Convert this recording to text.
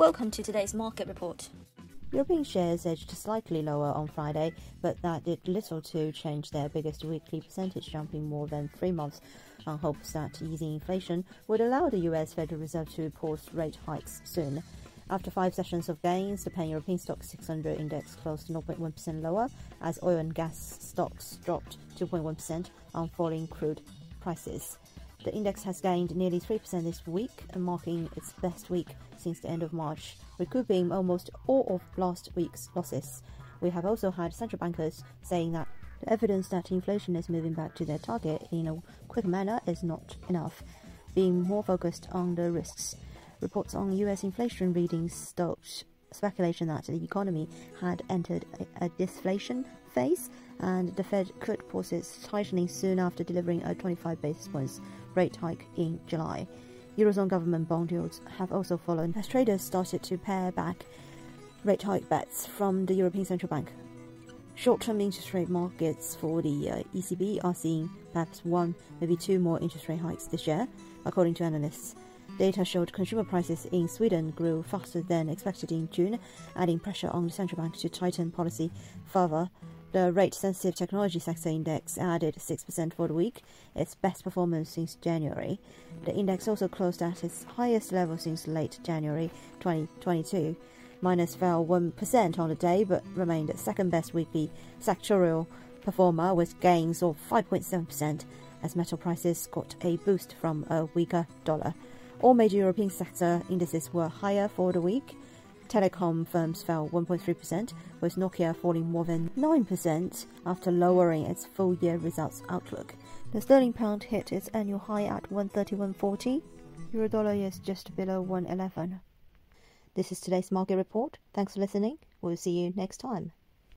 Welcome to today's market report. European shares edged slightly lower on Friday, but that did little to change their biggest weekly percentage jump in more than three months on hopes that easing inflation would allow the US Federal Reserve to pause rate hikes soon. After five sessions of gains, the pan-European Stoxx 600 index closed 0.1% lower as oil and gas stocks dropped 2.1% on falling crude prices. The index has gained nearly 3% this week, marking its best week since the end of March, recouping almost all of last week's losses. We have also had central bankers saying that the evidence that inflation is moving back to their target in a quick manner is not enough, being more focused on the risks. Reports on US inflation readings stoked speculation that the economy had entered a, a deflation phase and the Fed could pause its tightening soon after delivering a 25 basis points rate hike in July. Eurozone government bond yields have also fallen as traders started to pare back rate hike bets from the European Central Bank. Short-term interest rate markets for the uh, ECB are seeing perhaps one, maybe two more interest rate hikes this year, according to analysts. Data showed consumer prices in Sweden grew faster than expected in June, adding pressure on the central bank to tighten policy further. The rate sensitive technology sector index added 6% for the week, its best performance since January. The index also closed at its highest level since late January 2022. Miners fell 1% on the day but remained second best weekly sectorial performer with gains of 5.7% as metal prices got a boost from a weaker dollar. All major European sector indices were higher for the week. Telecom firms fell 1.3%, with Nokia falling more than 9% after lowering its full year results outlook. The sterling pound hit its annual high at 131.40. Euro dollar is just below 111. This is today's market report. Thanks for listening. We'll see you next time.